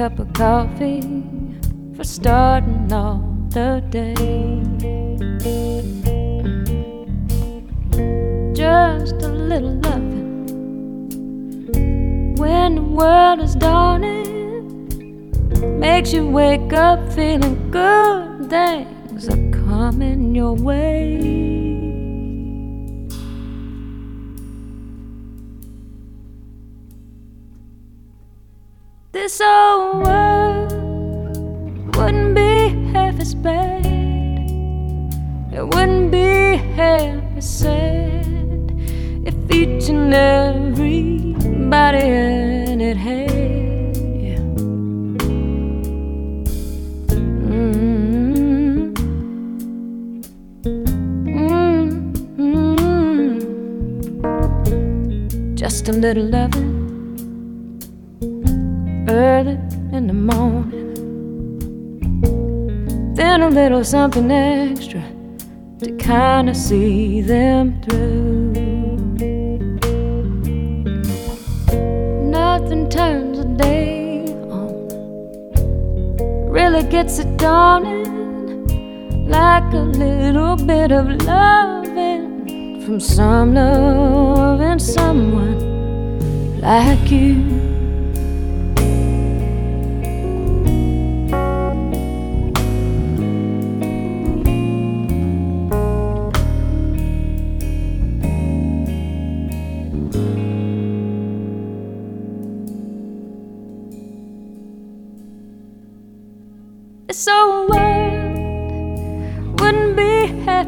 cup of coffee for starting off the day. Just a little loving when the world is dawning makes you wake up feeling good. Things are coming your way. This old world wouldn't be half as bad. It wouldn't be half as sad if each and everybody in it had. Mm-hmm. Mm-hmm. Just a little loving early in the morning. Then a little something extra to kind of see them through. Nothing turns a day on, really gets it dawning like a little bit of loving from some loving someone like you.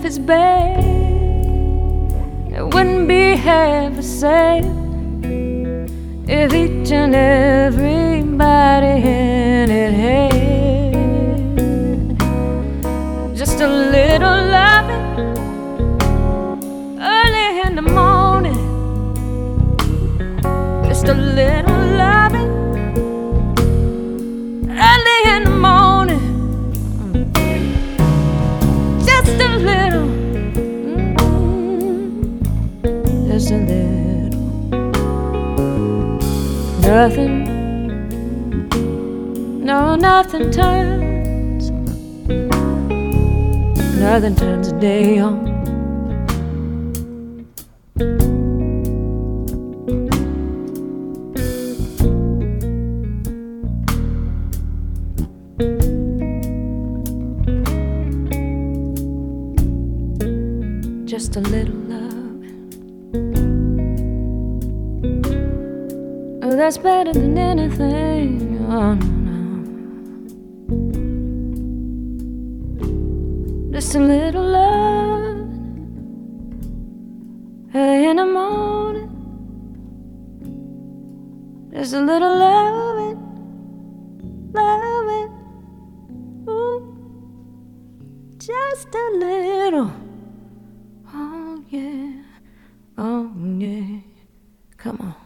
Half as bad. It wouldn't be half as sad if each and everybody in nothing turns, nothing turns a day on. just a little love. Oh, that's better than anything. Oh, no, Just a little love. Hey, in the morning. Just a little loving. Loving. Ooh. Just a little. Oh, yeah. Oh, yeah. Come on.